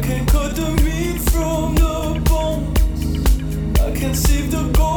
I can cut the meat from the bones. I can save the bones.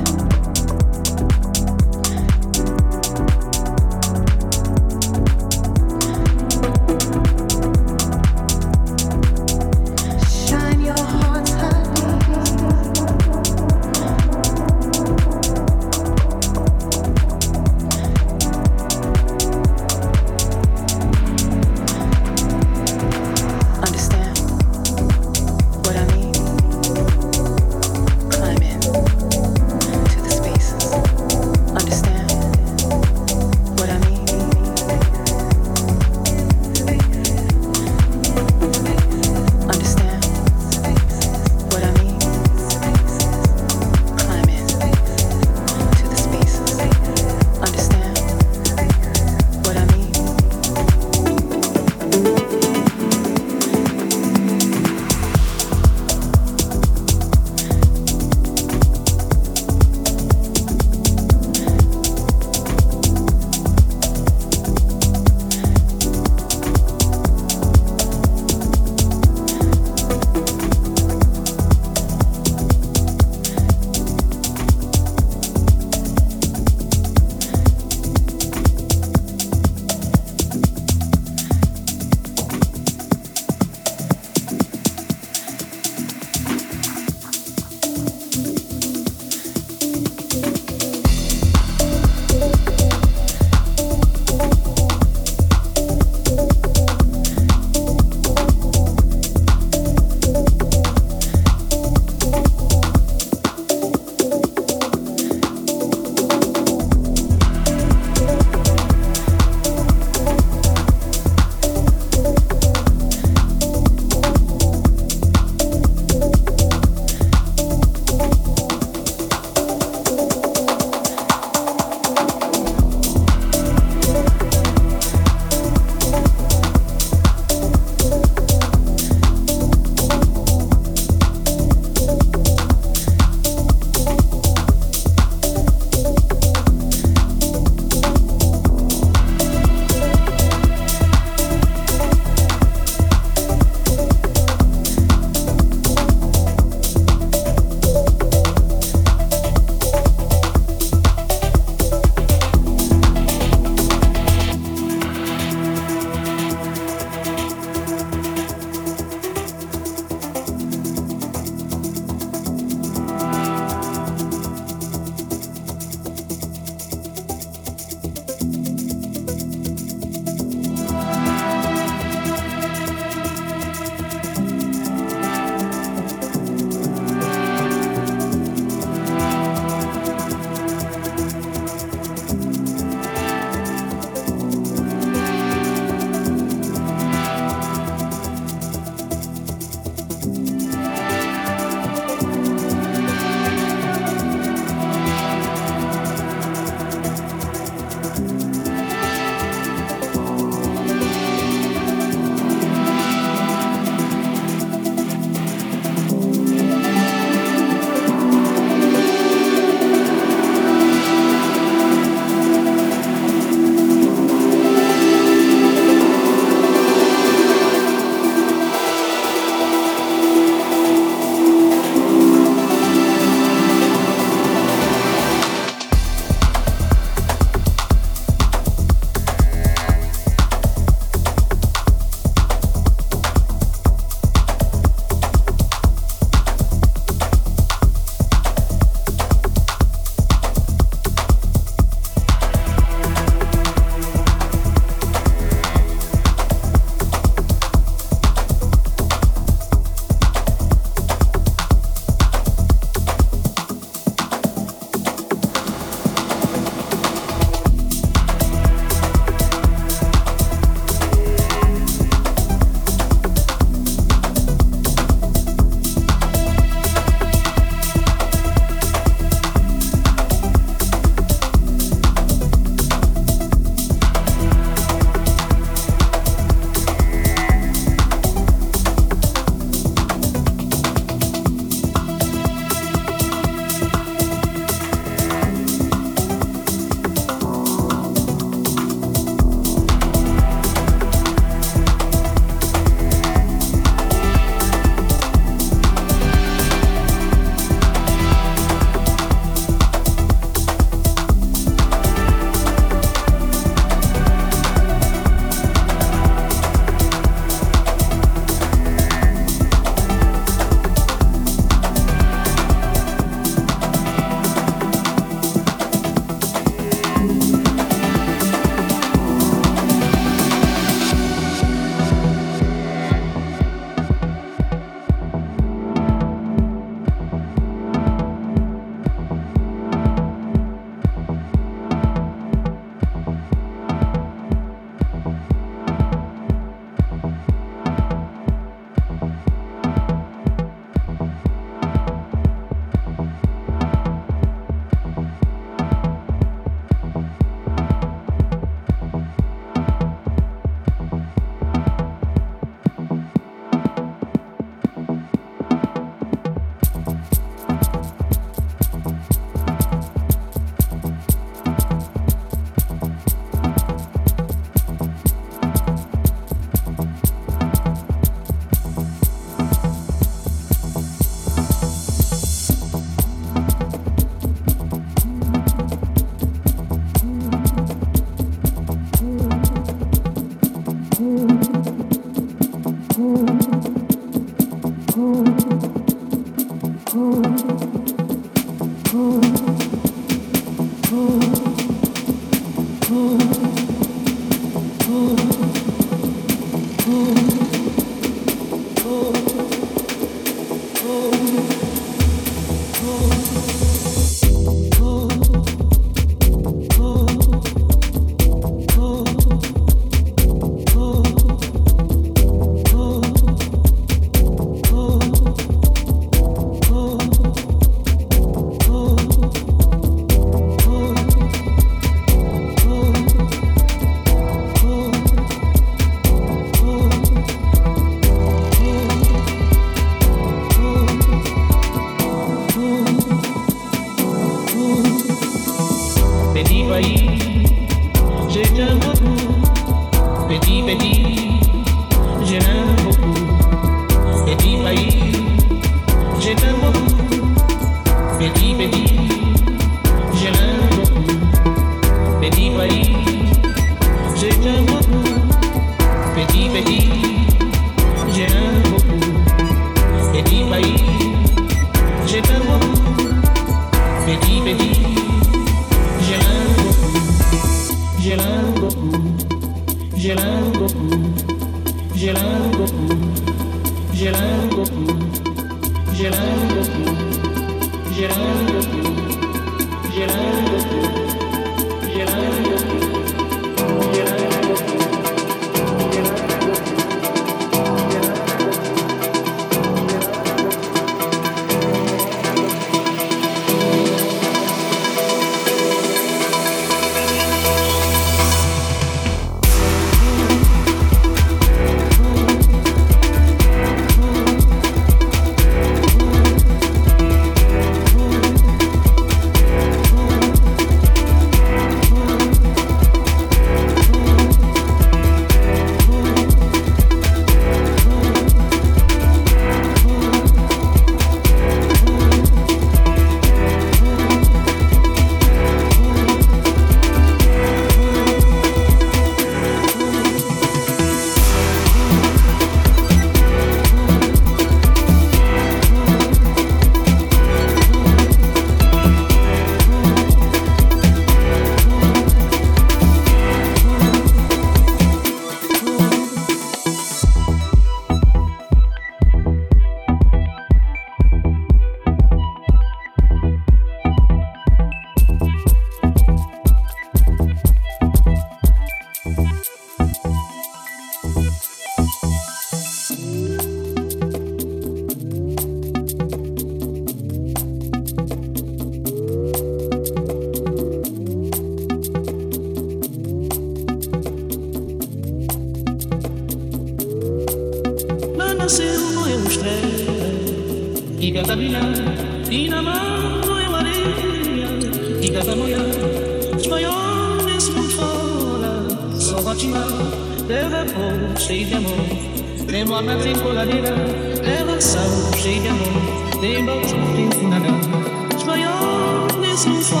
some fun.